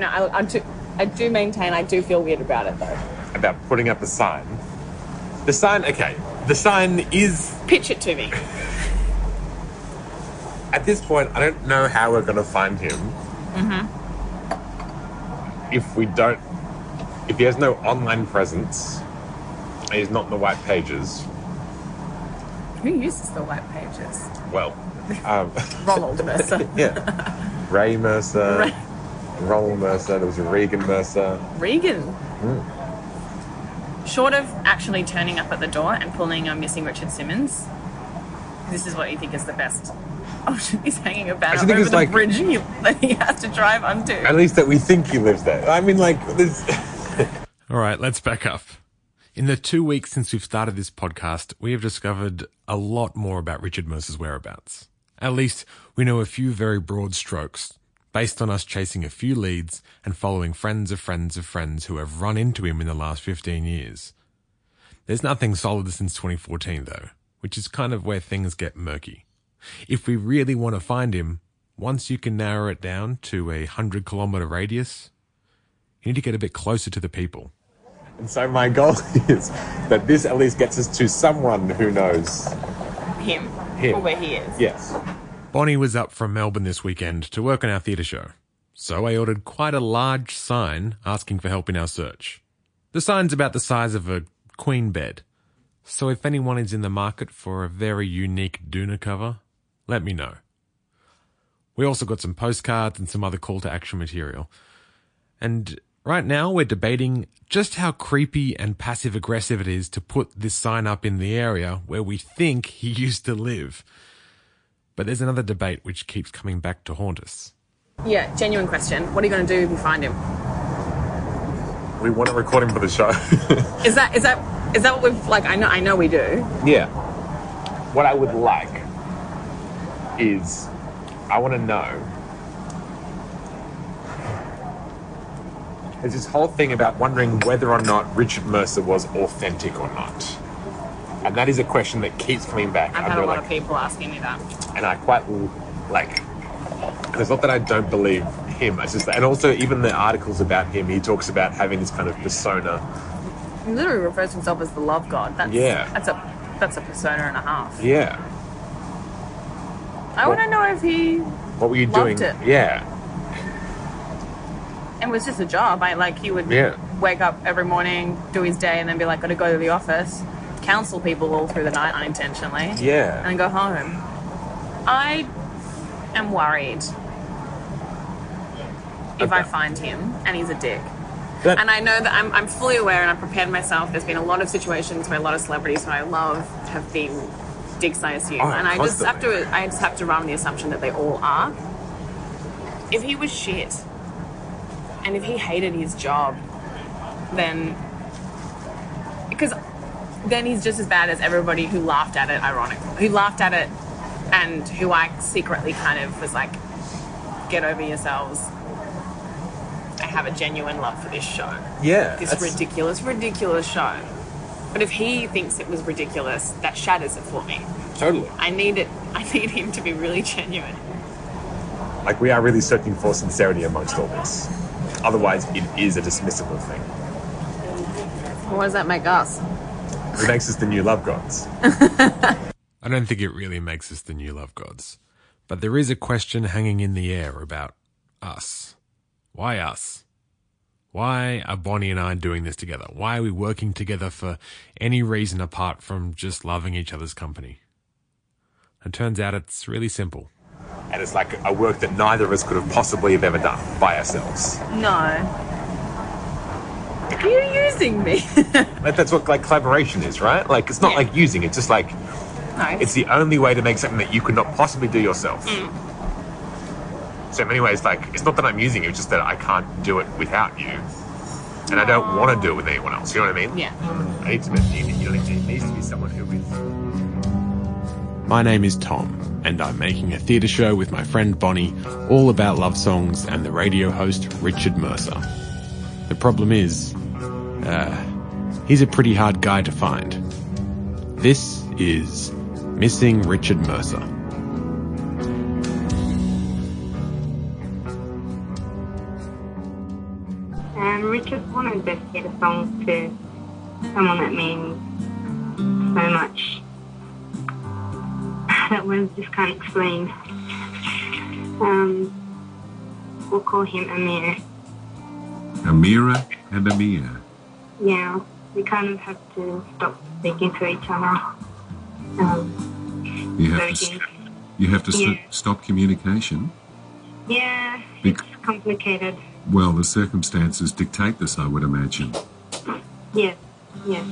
No, I, I do. I do maintain. I do feel weird about it though. about putting up a sign. The sign, okay, the sign is Pitch it to me. at this point. I don't know how we're going to find him. If we don't, if he has no online presence, he's not in the white pages. Who uses the white pages? Well, um, Ronald Mercer. yeah, Ray Mercer, Ray- Ronald Mercer. There was a Regan Mercer. Regan. Hmm. Short of actually turning up at the door and pulling a missing Richard Simmons, this is what you think is the best. Oh, he's hanging about banner over it's the like- bridge he, that he has to drive onto. At least that we think he lives there. I mean, like this. All right, let's back up. In the two weeks since we've started this podcast, we have discovered a lot more about Richard Mercer's whereabouts. At least we know a few very broad strokes, based on us chasing a few leads and following friends of friends of friends who have run into him in the last 15 years. There's nothing solid since 2014, though, which is kind of where things get murky. If we really want to find him, once you can narrow it down to a 100 kilometer radius, you need to get a bit closer to the people. And so my goal is that this at least gets us to someone who knows. him, Him. or where he is. Yes. Bonnie was up from Melbourne this weekend to work on our theatre show, so I ordered quite a large sign asking for help in our search. The sign's about the size of a queen bed, so if anyone is in the market for a very unique doona cover, let me know. We also got some postcards and some other call to action material. And right now we're debating just how creepy and passive aggressive it is to put this sign up in the area where we think he used to live. But there's another debate which keeps coming back to haunt us. Yeah, genuine question. What are you going to do if you find him? We want to record him for the show. Is that is that is that what we've like? I know I know we do. yeah. What I would like is I want to know. There's this whole thing about wondering whether or not Richard Mercer was authentic or not. And that is a question that keeps coming back. I've had a lot like, of people asking me that. and I quite like. And it's not that I don't believe him. It's just and also even the articles about him, he talks about having this kind of persona. He literally refers to himself as the love god. That's Yeah. That's a that's a persona and a half. Yeah. I want to know if he What were you doing? it. Yeah. it was just a job. I like he would Yeah. wake up every morning, do his day, and then be like, got to go to the office, counsel people all through the night unintentionally, Yeah. and go home. I am worried if I find him and he's a dick. That- And I know that I'm, I'm fully aware and I've prepared myself. There's been a lot of situations where a lot of celebrities who I love have been dicks, I assume. Oh, and I just have to I just have to run the assumption that they all are. If he was shit and if he hated his job, then because then he's just as bad as everybody who laughed at it, ironically. Who laughed at it and who I secretly kind of was like, get over yourselves. I have a genuine love for this show. Yeah. This that's- ridiculous, ridiculous show. But if he thinks it was ridiculous, that shatters it for me. Totally. I need it. I need him to be really genuine. Like we are really searching for sincerity amongst all this. Otherwise, it is a dismissible thing. What does that make us? It makes us the new love gods. I don't think it really makes us the new love gods. But there is a question hanging in the air about us. Why us? Why are Bonnie and I doing this together? Why are we working together for any reason apart from just loving each other's company? It turns out it's really simple. And it's like a work that neither of us could have possibly have ever done by ourselves. No. Are you using me? Like, that's what like collaboration is, right? Like it's not Yeah. like using, it's just like no. it's the only way to make something that you could not possibly do yourself. Mm. So in many ways, like it's not that I'm using you, it's just that I can't do it without you. And I don't want to do it with anyone else. You know what I mean? yeah. I need to you need- you need to- it needs to be someone who is My name is Tom, and I'm making a theatre show with my friend Bonnie, all about love songs and the radio host Richard Mercer. The problem is, uh, he's a pretty hard guy to find. This is Missing Richard Mercer. Um, Richard wanted to get a song to someone that means so much that words just can't explain. Um, we'll call him Amir. Amira and Amir. Yeah, we kind of have to stop speaking to each other. Um, You have to, you have to st- Yeah. stop communication. yeah, Bec- it's complicated. Well, the circumstances dictate this, I would imagine. Yes, yes.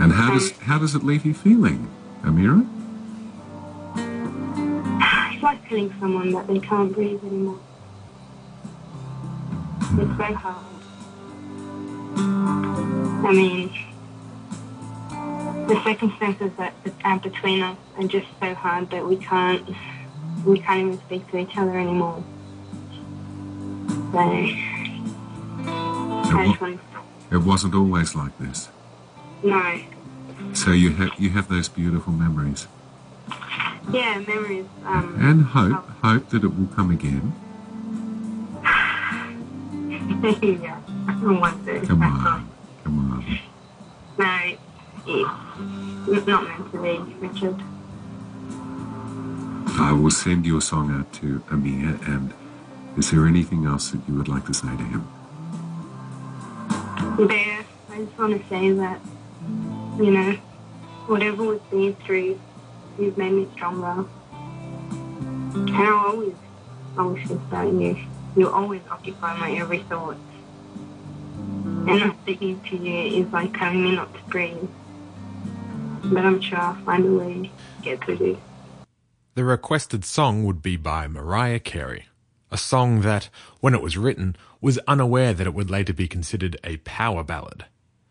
And how does how does it leave you feeling, Amira? It's like telling someone that they can't breathe anymore. It's very hard. I mean, the circumstances that are between us are just so hard that we can't we can't even speak to each other anymore. So It, wa- it wasn't always like this. no, So you have you have those beautiful memories yeah, memories. Um, and hope hope that it will come again. yeah, I to. Come on, come on. No, it's not meant to be, Richard. I will send your song out to Amir. And is there anything else that you would like to say to him? Bear, I just want to say that, you know, whatever we've been through, you've made me stronger. And I'll always, always think about you. You always occupy my every thought. And not speaking to you is like telling me not to breathe. But I'm sure I'll find a way to get through this. The requested song would be by Mariah Carey, a song that, when it was written, was unaware that it would later be considered a power ballad.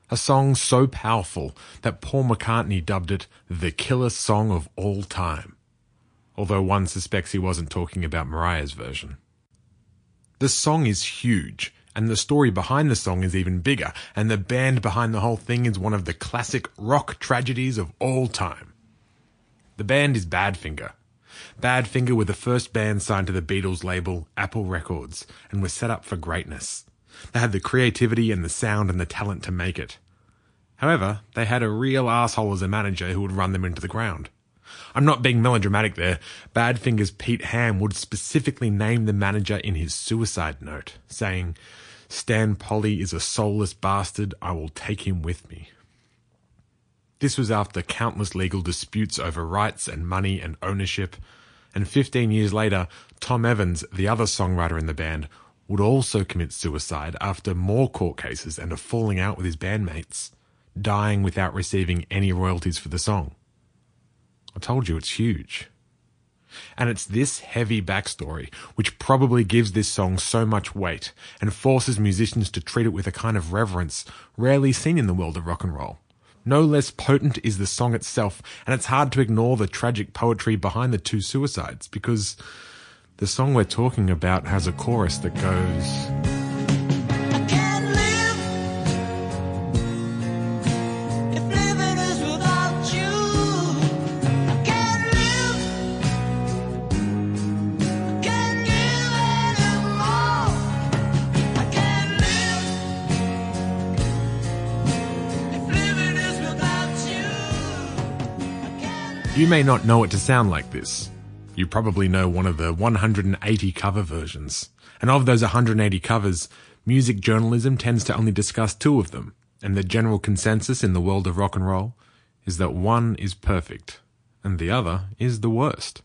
A song so powerful that Paul McCartney dubbed it the killer song of all time. Although one suspects he wasn't talking about Mariah's version. The song is huge, and the story behind the song is even bigger, and the band behind the whole thing is one of the classic rock tragedies of all time. The band is Badfinger. Badfinger were the first band signed to the Beatles label Apple Records and were set up for greatness. They had the creativity and the sound and the talent to make it. However, they had a real asshole as a manager who would run them into the ground. I'm not being melodramatic there. Badfinger's Pete Ham would specifically name the manager in his suicide note, saying, Stan Polley is a soulless bastard. I will take him with me. This was after countless legal disputes over rights and money and ownership. And 15 years later, Tom Evans, the other songwriter in the band, would also commit suicide after more court cases and a falling out with his bandmates, dying without receiving any royalties for the song. I told you it's huge. And it's this heavy backstory which probably gives this song so much weight and forces musicians to treat it with a kind of reverence rarely seen in the world of rock and roll. No less potent is the song itself, and it's hard to ignore the tragic poetry behind the two suicides because the song we're talking about has a chorus that goes. You may not know it to sound like this. You probably know one of the 180 cover versions. And of those 180 covers, music journalism tends to only discuss two of them. And the general consensus in the world of rock and roll is that one is perfect and the other is the worst.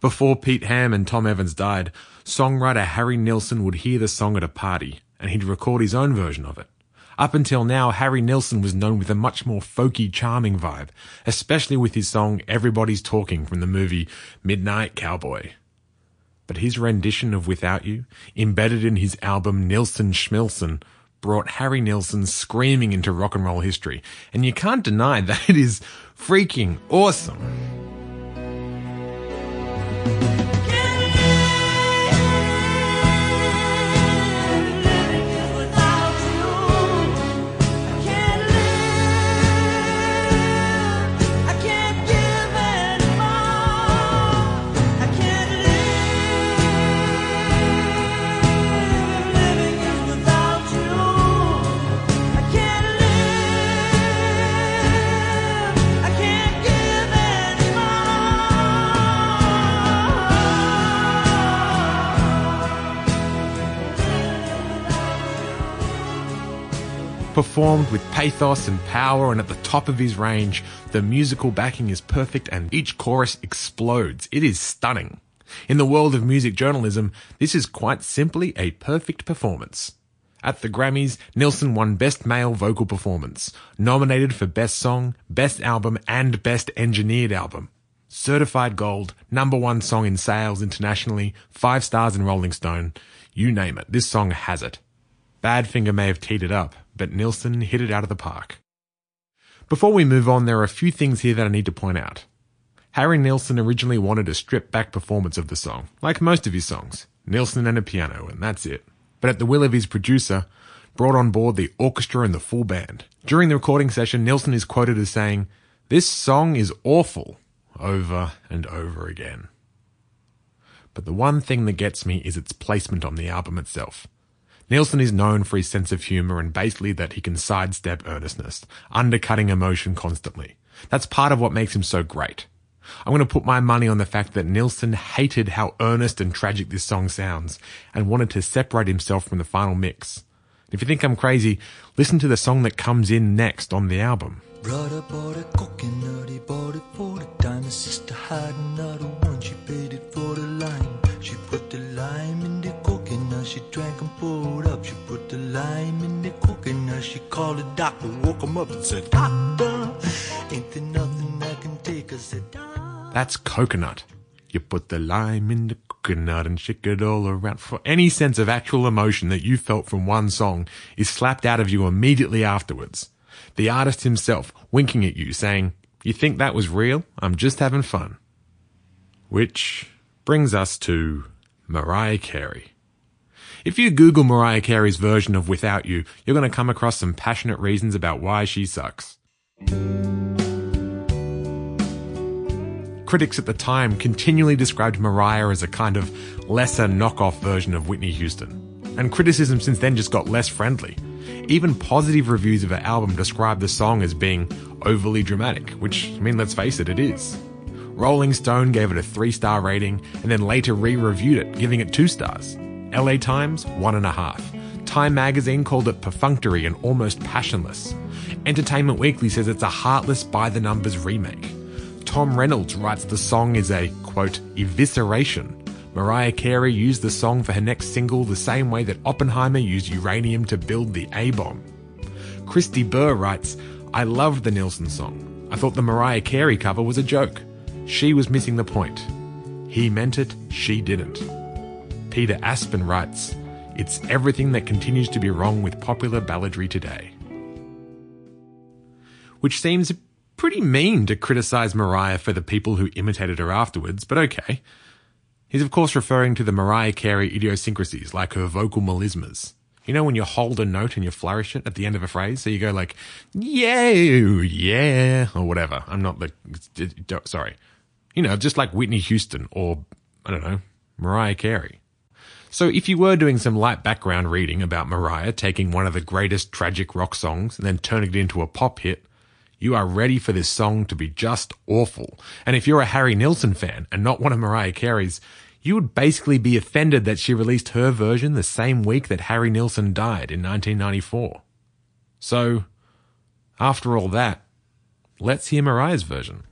Before Pete Ham and Tom Evans died, songwriter Harry Nilsson would hear the song at a party and he'd record his own version of it. Up until now, Harry Nilsson was known with a much more folky, charming vibe, especially with his song Everybody's Talking from the movie Midnight Cowboy. But his rendition of Without You, embedded in his album Nilsson Schmilsson, brought Harry Nilsson screaming into rock and roll history, and you can't deny that it is freaking awesome. Performed with pathos and power and at the top of his range. The musical backing is perfect and each chorus explodes. It is stunning. In the world of music journalism, this is quite simply a perfect performance. At the Grammys, Nilsson won Best Male Vocal Performance, nominated for Best Song, Best Album, and Best Engineered Album. Certified gold, number one song in sales internationally, five stars in Rolling Stone. You name it, this song has it. Badfinger may have teed it up, but Nilsson hit it out of the park. Before we move on, there are a few things here that I need to point out. Harry Nilsson originally wanted a stripped back performance of the song, like most of his songs. Nilsson and a piano, and that's it. But at the will of his producer, brought on board the orchestra and the full band. During the recording session, Nilsson is quoted as saying, This song is awful, over and over again. But the one thing that gets me is its placement on the album itself. Nilsson is known for his sense of humour and basically that he can sidestep earnestness, undercutting emotion constantly. That's part of what makes him so great. I'm going to put my money on the fact that Nilsson hated how earnest and tragic this song sounds and wanted to separate himself from the final mix. If you think I'm crazy, listen to the song that comes in next on the album. Brother bought a coconut, he bought it for the. His sister had another one, she paid it for the lime. She put the lime in coconut, she drank and poured up. She put the lime in the coconut, she called the doctor, woke him up and said, Doctor, ain't there nothing I can take? I said, Doctor. That's coconut. You put the lime in the coconut and shake it all around. For any sense of actual emotion that you felt from one song is slapped out of you immediately afterwards. The artist himself winking at you saying, you think that was real? I'm just having fun. Which brings us to Mariah Carey. If you Google Mariah Carey's version of Without You, you're going to come across some passionate reasons about why she sucks. Critics at the time continually described Mariah as a kind of lesser knockoff version of Whitney Houston. And criticism since then just got less friendly. Even positive reviews of her album describe the song as being overly dramatic, which, I mean, let's face it, it is. Rolling Stone gave it a three star rating and then later re reviewed it, giving it two stars. LA Times, one and a half. Time magazine called it perfunctory and almost passionless. Entertainment Weekly says it's a heartless by the numbers remake. Tom Reynolds writes the song is a, quote, evisceration. Mariah Carey used the song for her next single the same way that Oppenheimer used uranium to build the A bomb. Christy Burr writes, I loved the Nilsson song. I thought the Mariah Carey cover was a joke. She was missing the point. He meant it, she didn't. Peter Aspen writes, It's everything that continues to be wrong with popular balladry today. Which seems pretty mean to criticize Mariah for the people who imitated her afterwards, but okay. He's of course referring to the Mariah Carey idiosyncrasies, like her vocal melismas. You know when you hold a note and you flourish it at the end of a phrase, so you go like, yeah, yeah, or whatever. I'm not the, sorry. You know, just like Whitney Houston or, I don't know, Mariah Carey. So if you were doing some light background reading about Mariah taking one of the greatest tragic rock songs and then turning it into a pop hit, you are ready for this song to be just awful. And if you're a Harry Nilsson fan and not one of Mariah Carey's, you would basically be offended that she released her version the same week that Harry Nilsson died in 1994. So, after all that, let's hear Mariah's version.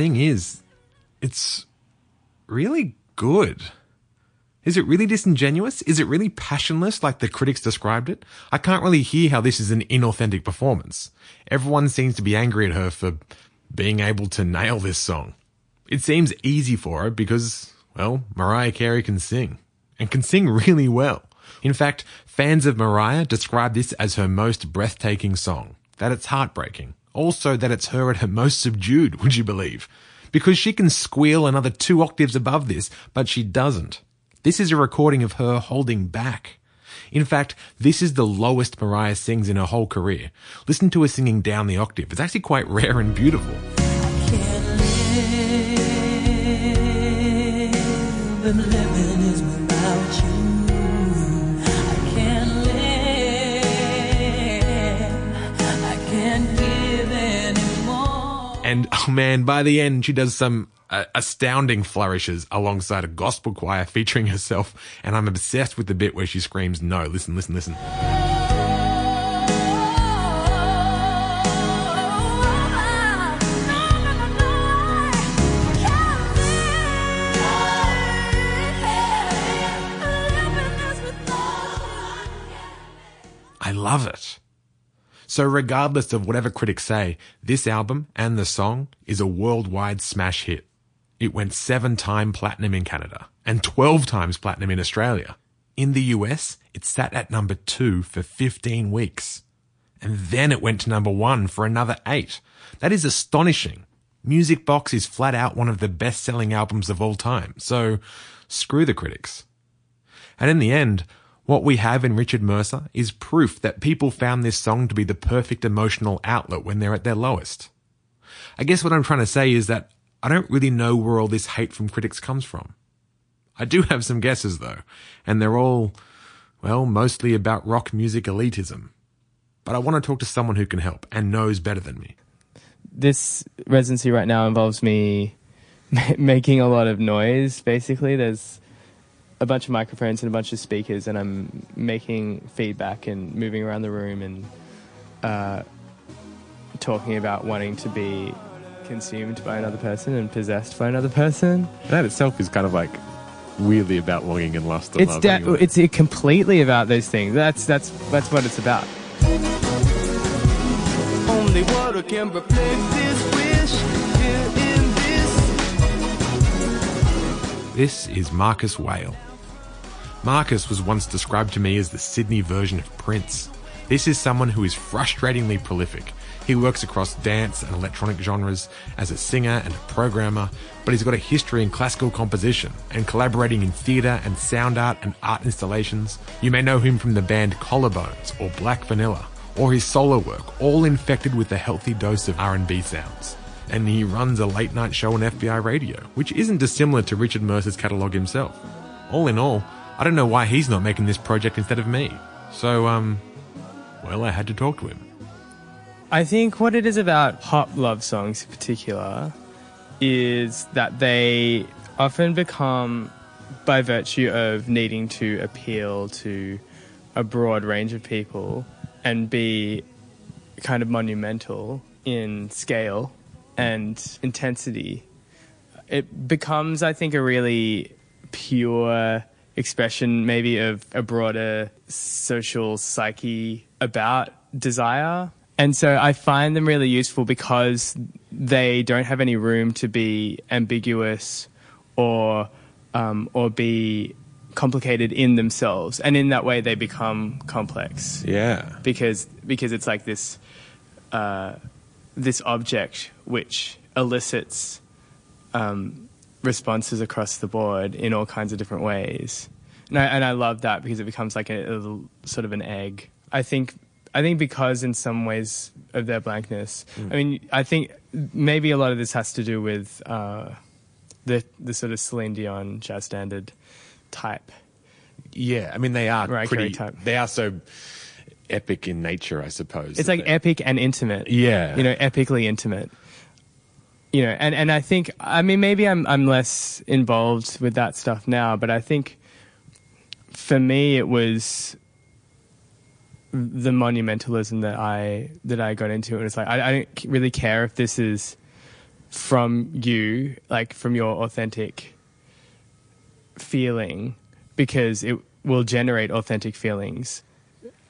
Thing is, it's really good. Is it really disingenuous? Is it really passionless like the critics described it? I can't really hear how this is an inauthentic performance. Everyone seems to be angry at her for being able to nail this song. It seems easy for her because, well, Mariah Carey can sing. And can sing really well. In fact, fans of Mariah describe this as her most breathtaking song. That it's heartbreaking. Also that it's her at her most subdued, would you believe? because she can squeal another two octaves above this, but she doesn't. This is a recording of her holding back. In fact, this is the lowest Mariah sings in her whole career. Listen to her singing down the octave. It's actually quite rare and beautiful. live, and And oh man, by the end, she does some uh, astounding flourishes alongside a gospel choir featuring herself. And I'm obsessed with the bit where she screams, No, listen, listen, listen. I love it. So, regardless of whatever critics say, this album and the song is a worldwide smash hit. It went seven time platinum in Canada and 12 times platinum in Australia. In the US, it sat at number two for 15 weeks. And then it went to number one for another eight. That is astonishing. Music Box is flat out one of the best selling albums of all time. So, screw the critics. And in the end, what we have in Richard Mercer is proof that people found this song to be the perfect emotional outlet when they're at their lowest. I guess what I'm trying to say is that I don't really know where all this hate from critics comes from. I do have some guesses though, and they're all, well, mostly about rock music elitism. But I want to talk to someone who can help and knows better than me. this residency right now involves me making a lot of noise. Basically, there's a bunch of microphones and a bunch of speakers, and I'm making feedback and moving around the room and uh, talking about wanting to be consumed by another person and possessed by another person. That itself is kind of like weirdly about longing and lust and It's love. da- anyway. it's completely about those things. That's that's that's what it's about. Only water can reflect this wish in this. This is Marcus Whale. Marcus was once described to me as the Sydney version of Prince. This is someone who is frustratingly prolific. He works across dance and electronic genres as a singer and a programmer, but he's got a history in classical composition and collaborating in theatre and sound art and art installations. You may know him from the band Collarbones or Black Vanilla, or his solo work, all infected with a healthy dose of R&B sounds and he runs a late night show on FBI radio, which isn't dissimilar to Richard Mercer's catalogue himself. All in all, I don't know why he's not making this project instead of me. So, um, well, I had to talk to him. I think what it is about pop love songs in particular is that they often become, by virtue of needing to appeal to a broad range of people and be kind of monumental in scale and intensity, it becomes, I think, a really pure expression, maybe of a broader social psyche about desire. And so I find them really useful because they don't have any room to be ambiguous or um, or be complicated in themselves, and in that way they become complex Yeah. because because it's like this uh, this object which elicits um, responses across the board in all kinds of different ways, and I, and I love that because it becomes like a, a little, sort of an egg. I think I think because in some ways of their blankness, I mean, I think maybe a lot of this has to do with uh, the the sort of Celine Dion jazz standard type. Yeah, I mean, they are pretty, type. they are so epic in nature, I suppose. It's like they- epic and intimate. Yeah. You know, epically intimate. You know, and, and I think I mean maybe I'm I'm less involved with that stuff now, but I think for me it was the monumentalism that I that I got into and it's like I, I don't really care if this is from you, like from your authentic feeling, because it will generate authentic feelings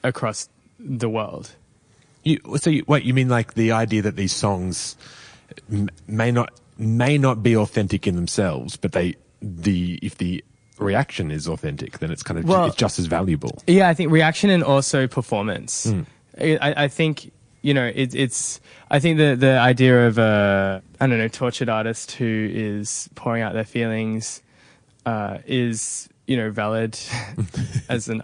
across the world. You, so, you, wait, you mean like the idea that these songs may not may not be authentic in themselves, but they the if the reaction is authentic, then it's kind of Well- it's just as valuable. Yeah, I think reaction and also performance. Hmm. I, I think you know, it, it's. I think the the idea of a I don't know tortured artist who is pouring out their feelings uh, is you know valid as an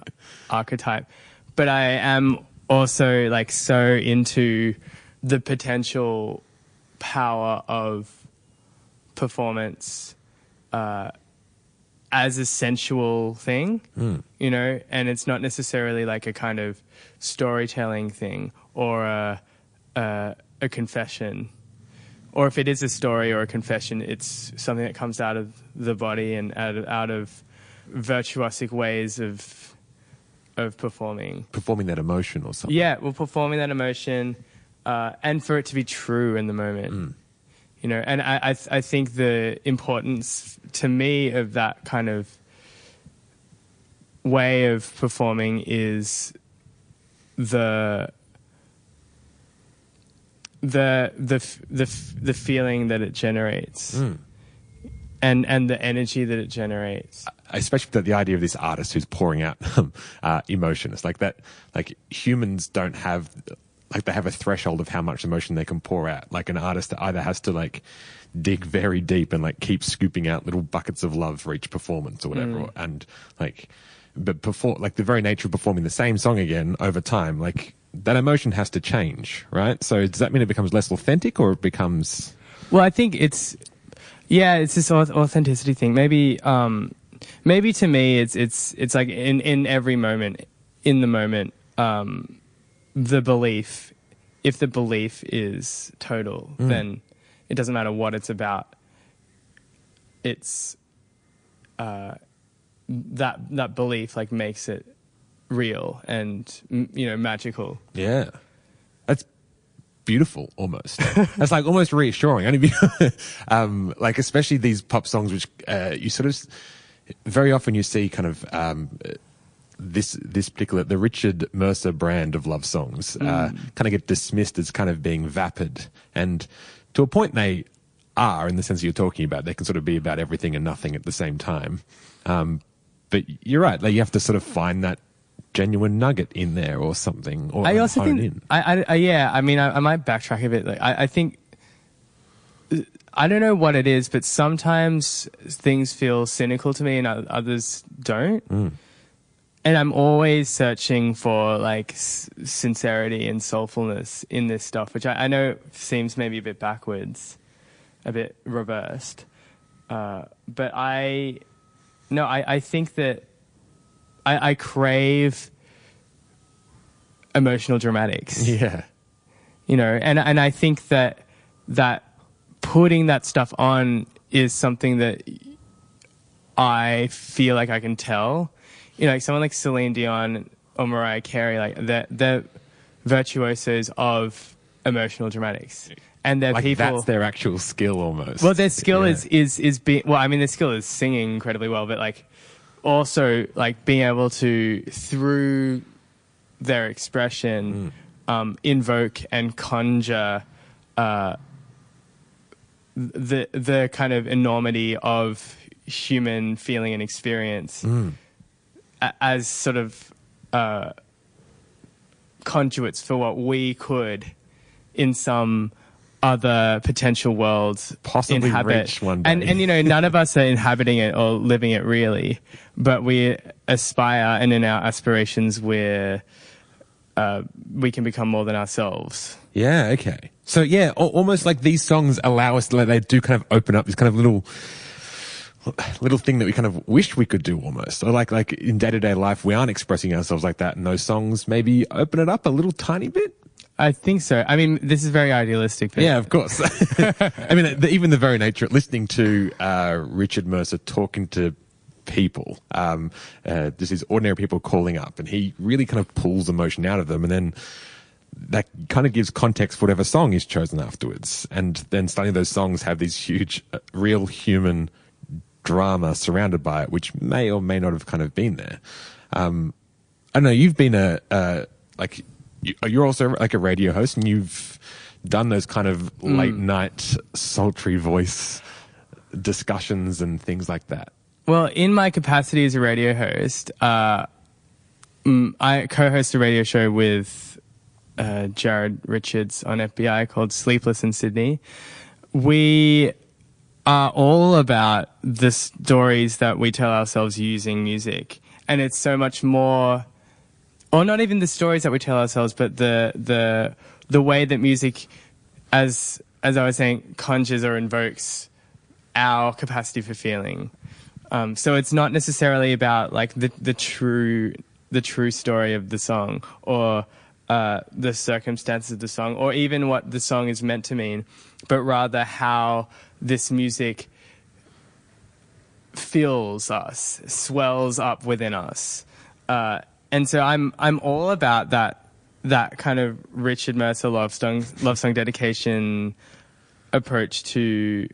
archetype, but I am also like so into the potential power of performance uh, as a sensual thing, you know, and it's not necessarily like a kind of storytelling thing or a, a, a confession. Or if it is a story or a confession, it's something that comes out of the body and out of, out of virtuosic ways of of performing. Performing that emotion or something. Yeah, well, performing that emotion, uh, and for it to be true in the moment. You know, and I, I, th- I think the importance to me of that kind of way of performing is the the the f- the f- the feeling that it generates, and and the energy that it generates. especially the, the idea of this artist who's pouring out uh, emotion. It's like that. Like humans don't have, like they have a threshold of how much emotion they can pour out. Like an artist either has to like dig very deep and like keep scooping out little buckets of love for each performance or whatever, or- and like, but perform like the very nature of performing the same song again over time, like that emotion has to change, right? So does that mean it becomes less authentic or it becomes? Well, I think it's yeah, it's this authenticity thing. Maybe um maybe to me it's it's it's like in in every moment in the moment um the belief if the belief is total then it doesn't matter what it's about it's uh that that belief like makes it real and you know magical Yeah. That's beautiful almost. That's like almost reassuring. Only um, like especially these pop songs, which uh, you sort of very often you see kind of um, this this particular the Richard Mercer brand of love songs uh, kind of get dismissed as kind of being vapid, and to a point they are in the sense you're talking about. They can sort of be about everything and nothing at the same time. Um, but you're right. Like you have to sort of find that genuine nugget in there or something. Or I also think, in. I, I, I, yeah, I mean, I, I might backtrack a bit. Like, I, I think, I don't know what it is, but sometimes things feel cynical to me and others don't. And I'm always searching for like s- sincerity and soulfulness in this stuff, which I, I know seems maybe a bit backwards, a bit reversed. Uh, but I, no, I, I think that I, I crave emotional dramatics Yeah. you know and and i think that that putting that stuff on is something that i feel like i can tell you know like someone like celine dion or mariah carey like they're, they're virtuosos of emotional dramatics and they're Like people that's their actual skill almost. well, their skill Yeah. is is is being well. I mean, their skill is singing incredibly well, but like also like being able to through their expression um, invoke and conjure uh, the the kind of enormity of human feeling and experience a- as sort of uh, conduits for what we could in some other potential worlds Possibly inhabit. reach one day. And and you know, none of us are inhabiting it or living it really, but we aspire, and in our aspirations, we're uh, we can become more than ourselves. Yeah, okay. So yeah, almost like these songs allow us to, like, they do kind of open up this kind of little, little thing that we kind of wish we could do almost. Or like, like in day to day life, we aren't expressing ourselves like that. And those songs maybe open it up a little tiny bit. I think so. I mean, this is very idealistic. But Yeah, of course. I mean, the, even the very nature, of listening to uh, Richard Mercer talking to people, um, uh, just these ordinary people calling up, and he really kind of pulls emotion out of them, and then that kind of gives context for whatever song is chosen afterwards. And then suddenly those songs have these huge, uh, real human drama surrounded by it, which may or may not have kind of been there. Um, I don't know. You've been a uh, like you, you're also like a radio host, and you've done those kind of late night sultry voice discussions and things like that. Well, in my capacity as a radio host, uh, mm, I co-host a radio show with uh, Jared Richards on FBI called Sleepless in Sydney. We are all about the stories that we tell ourselves using music, and it's so much more, or not even the stories that we tell ourselves, but the the the way that music, as as I was saying, conjures or invokes our capacity for feeling. Um, so it's not necessarily about like the the true the true story of the song or uh, the circumstances of the song or even what the song is meant to mean, but rather how this music fills us, swells up within us. Uh, and so I'm I'm all about that that kind of Richard Mercer love song love song dedication approach to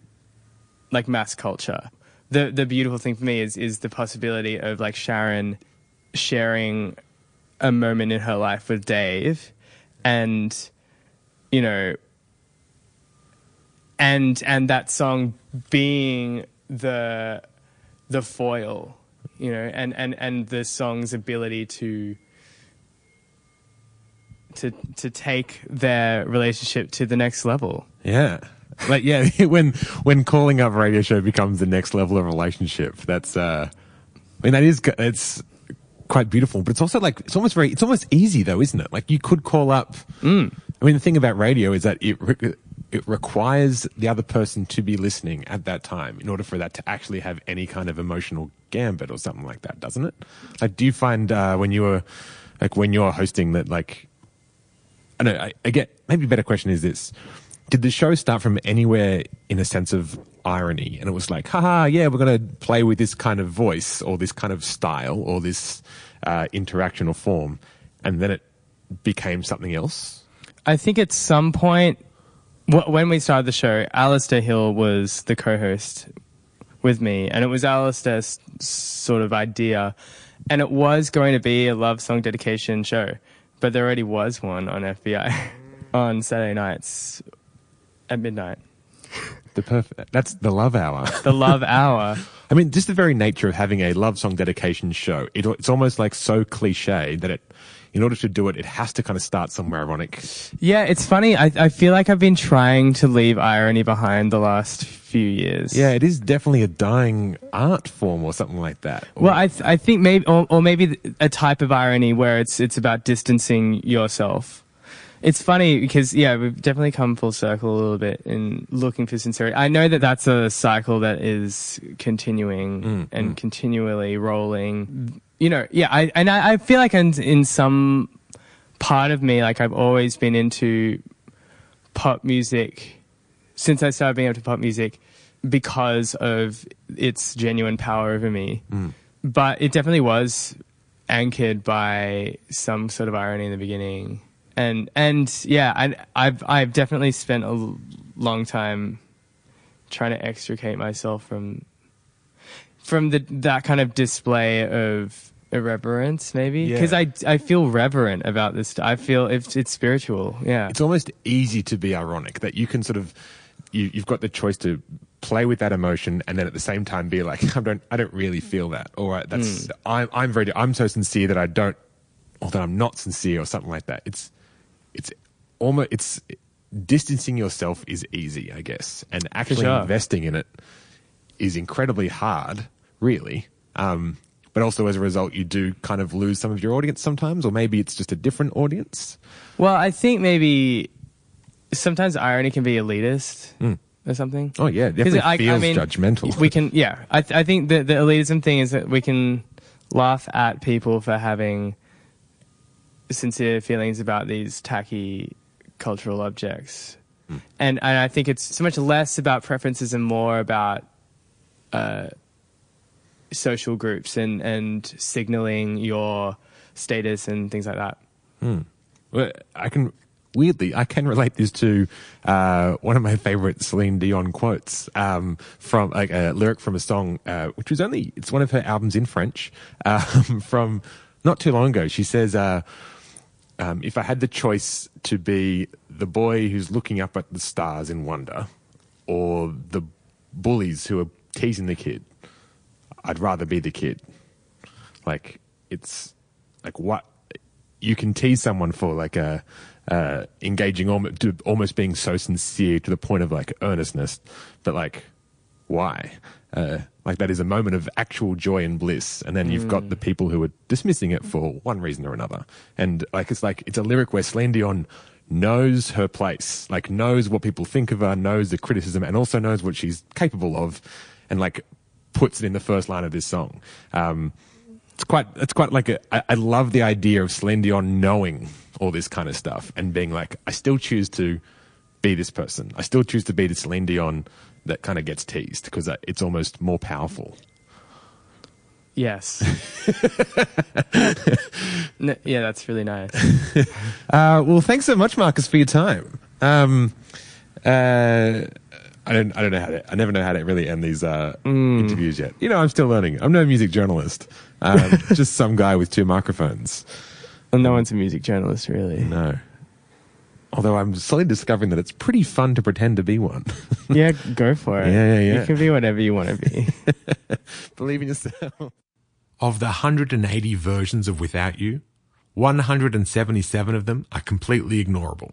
like mass culture. The the beautiful thing for me is is the possibility of like Sharon sharing a moment in her life with Dave and you know and and that song being the the foil you know and and and the song's ability to to to take their relationship to the next level Yeah. Like yeah, when when calling up radio show becomes the next level of relationship, that's uh I mean that is it's quite beautiful, but it's also like it's almost very it's almost easy though, isn't it? Like you could call up Mm. I mean the thing about radio is that it re- it requires the other person to be listening at that time in order for that to actually have any kind of emotional gambit or something like that, doesn't it? Like do you find uh when you were like when you're hosting that like I don't know, I, I get maybe a better question is this. Did the show start from anywhere in a sense of irony? And it was like, haha, yeah, we're going to play with this kind of voice or this kind of style or this uh, interaction or form. And then it became something else. I think at some point, wh- when we started the show, Alistair Hill was the co-host with me, and it was Alistair's sort of idea, and it was going to be a love song dedication show, but there already was one on FBI on Saturday nights at midnight. The perfect, that's the love hour. The love hour. I mean, just the very nature of having a love song dedication show, it, it's almost like so cliche that it, in order to do it, it has to kind of start somewhere ironic. Yeah, it's funny. I, I feel like I've been trying to leave irony behind the last few years. Yeah, it is definitely a dying art form or something like that. Well, I th- I think maybe or, or maybe a type of irony where it's it's about distancing yourself. It's funny because yeah, we've definitely come full circle a little bit in looking for sincerity. I know that that's a cycle that is continuing mm, mm. and continually rolling. You know, yeah, I and I, I feel like in, in some part of me, like I've always been into pop music since I started being into pop music because of its genuine power over me. Mm. But it definitely was anchored by some sort of irony in the beginning. And and yeah, I, I've I've definitely spent a long time trying to extricate myself from from the that kind of display of irreverence, maybe Yeah. because I I feel reverent about this. I feel it's it's spiritual. Yeah, it's almost easy to be ironic that you can sort of you, you've got the choice to play with that emotion and then at the same time be like I don't I don't really feel that or uh, that's I'm I'm very I'm so sincere that I don't or that I'm not sincere or something like that it's it's almost it's distancing yourself is easy I guess and actually sure. investing in it is incredibly hard really um but also as a result you do kind of lose some of your audience sometimes or maybe it's just a different audience Well, I think maybe sometimes irony can be elitist or something. Oh yeah, it 'Cause definitely feels judgmental. We can, yeah. I, th- I think the, the elitism thing is that we can laugh at people for having sincere feelings about these tacky cultural objects. And, and I think it's so much less about preferences and more about uh, social groups and, and signaling your status and things like that. Well, I can weirdly I can relate this to uh, one of my favorite Celine Dion quotes um, from like a lyric from a song uh, which was only it's one of her albums in French um, from not too long ago. She says, uh, um, "If I had the choice to be the boy who's looking up at the stars in wonder, or the bullies who are teasing the kid, I'd rather be the kid." Like it's like what you can tease someone for like a uh, engaging almost, almost being so sincere to the point of like earnestness. But like, why? Uh, like that is a moment of actual joy and bliss, and then you've got the people who are dismissing it for one reason or another. And like it's like it's a lyric where Celine Dion knows her place, like knows what people think of her, knows the criticism, and also knows what she's capable of, and like puts it in the first line of this song. Um, it's quite it's quite like a, I, I love the idea of Celine Dion knowing all this kind of stuff and being like, I still choose to be this person. I still choose to be the Celine Dion that kind of gets teased because it's almost more powerful. Yes. N- yeah, that's really nice. Uh, well, thanks so much, Marcus, for your time. Um, uh, I don't, I don't know how to, I never know how to really end these uh, interviews yet. You know, I'm still learning. I'm no music journalist. Um, just some guy with two microphones. Well, no one's a music journalist, really. No. Although I'm slowly discovering that it's pretty fun to pretend to be one. Yeah, go for it. Yeah, yeah, yeah. You can be whatever you want to be. Believe in yourself. Of the 180 versions of Without You, 177 of them are completely ignorable.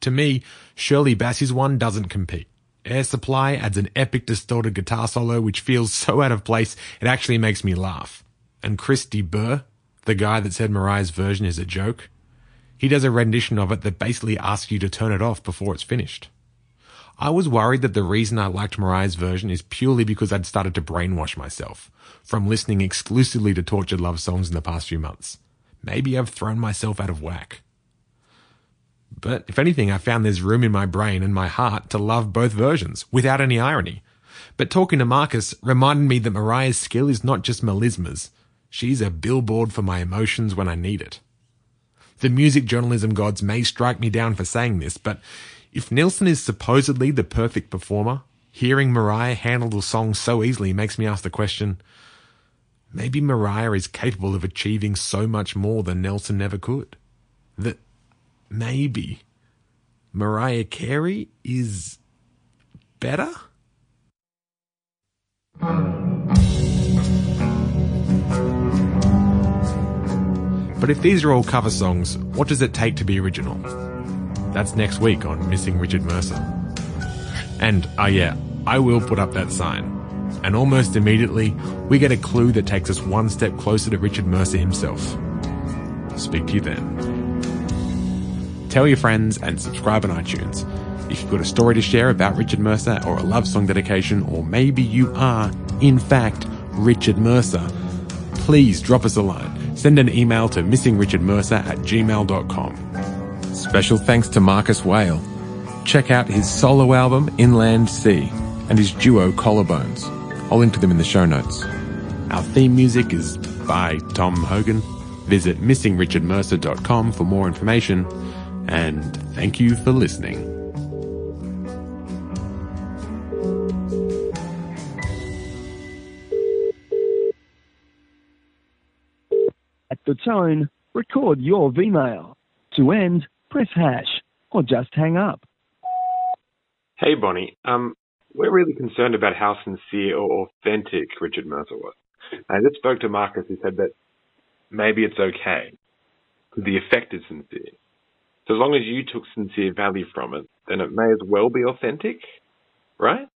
To me, Shirley Bassey's one doesn't compete. Air Supply adds an epic distorted guitar solo which feels so out of place it actually makes me laugh. And Christy Burr, the guy that said Mariah's version is a joke, he does a rendition of it that basically asks you to turn it off before it's finished. I was worried that the reason I liked Mariah's version is purely because I'd started to brainwash myself from listening exclusively to tortured love songs in the past few months. Maybe I've thrown myself out of whack. But if anything, I found there's room in my brain and my heart to love both versions without any irony. But talking to Marcus reminded me that Mariah's skill is not just melismas. She's a billboard for my emotions when I need it. The music journalism gods may strike me down for saying this, but if Nilsson is supposedly the perfect performer, hearing Mariah handle the song so easily makes me ask the question maybe Mariah is capable of achieving so much more than Nilsson never could. That maybe Mariah Carey is better? But if these are all cover songs, what does it take to be original? That's next week on Missing Richard Mercer. And, oh yeah, I will put up that sign. And almost immediately, we get a clue that takes us one step closer to Richard Mercer himself. Speak to you then. Tell your friends and subscribe on iTunes. If you've got a story to share about Richard Mercer or a love song dedication, or maybe you are, in fact, Richard Mercer, please drop us a line. Send an email to missingrichardmercer at gmail.com. Special thanks to Marcus Whale. Check out his solo album, Inland Sea, and his duo, Collarbones. I'll link to them in the show notes. Our theme music is by Tom Hogan. Visit missingrichardmercer.com for more information, and thank you for listening. Tone, record your Vmail. To end, press hash or just hang up. Hey, Bonnie. Um, we're really concerned about how sincere or authentic Richard Mercer was. I just spoke to Marcus who said that maybe it's okay because the effect is sincere. So as long as you took sincere value from it, then it may as well be authentic, right?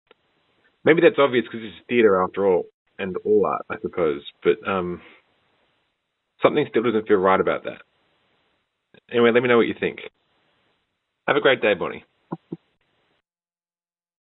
Maybe that's obvious because it's theatre after all, and all art, I suppose. But um, something still doesn't feel right about that. Anyway, let me know what you think. Have a great day, Bonnie.